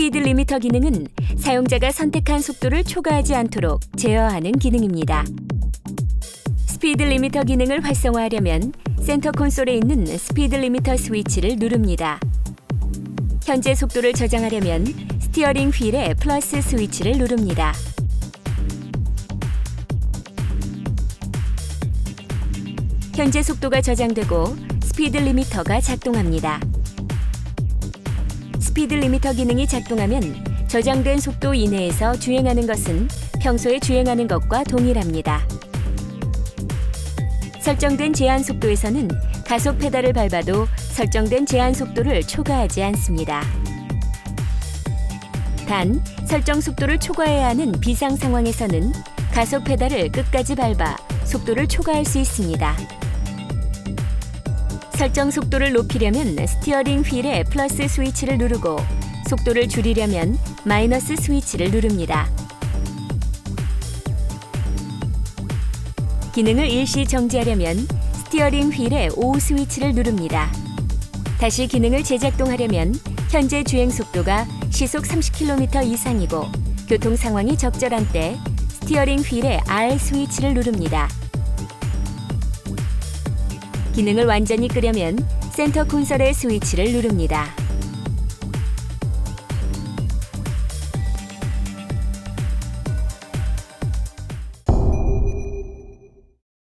스피드 리미터 기능은 사용자가 선택한 속도를 초과하지 않도록 제어하는 기능입니다. 스피드 리미터 기능을 활성화하려면 센터 콘솔에 있는 스피드 리미터 스위치를 누릅니다. 현재 속도를 저장하려면 steering wheel의 플러스 스위치를 누릅니다. 현재 속도가 저장되고 스피드 리미터가 작동합니다. 스피드 리미터 기능이 작동하면 저장된 속도 이내에서 주행하는 것은 평소에 주행하는 것과 동일합니다. 설정된 제한 속도에서는 가속 페달을 밟아도 설정된 제한 속도를 초과하지 않습니다. 단, 설정 속도를 초과해야 하는 비상 상황에서는 가속 페달을 끝까지 밟아 속도를 초과할 수 있습니다. 설정 속도를 높이려면 스티어링 휠의 플러스 스위치를 누르고 속도를 줄이려면 마이너스 스위치를 누릅니다. 기능을 일시 정지하려면 스티어링 휠의 O 스위치를 누릅니다. 다시 기능을 재작동하려면 현재 주행 속도가 시속 30km 이상이고 교통 상황이 적절한 때 스티어링 휠의 R 스위치를 누릅니다. 기능을 완전히 끄려면 센터 콘솔의 스위치를 누릅니다.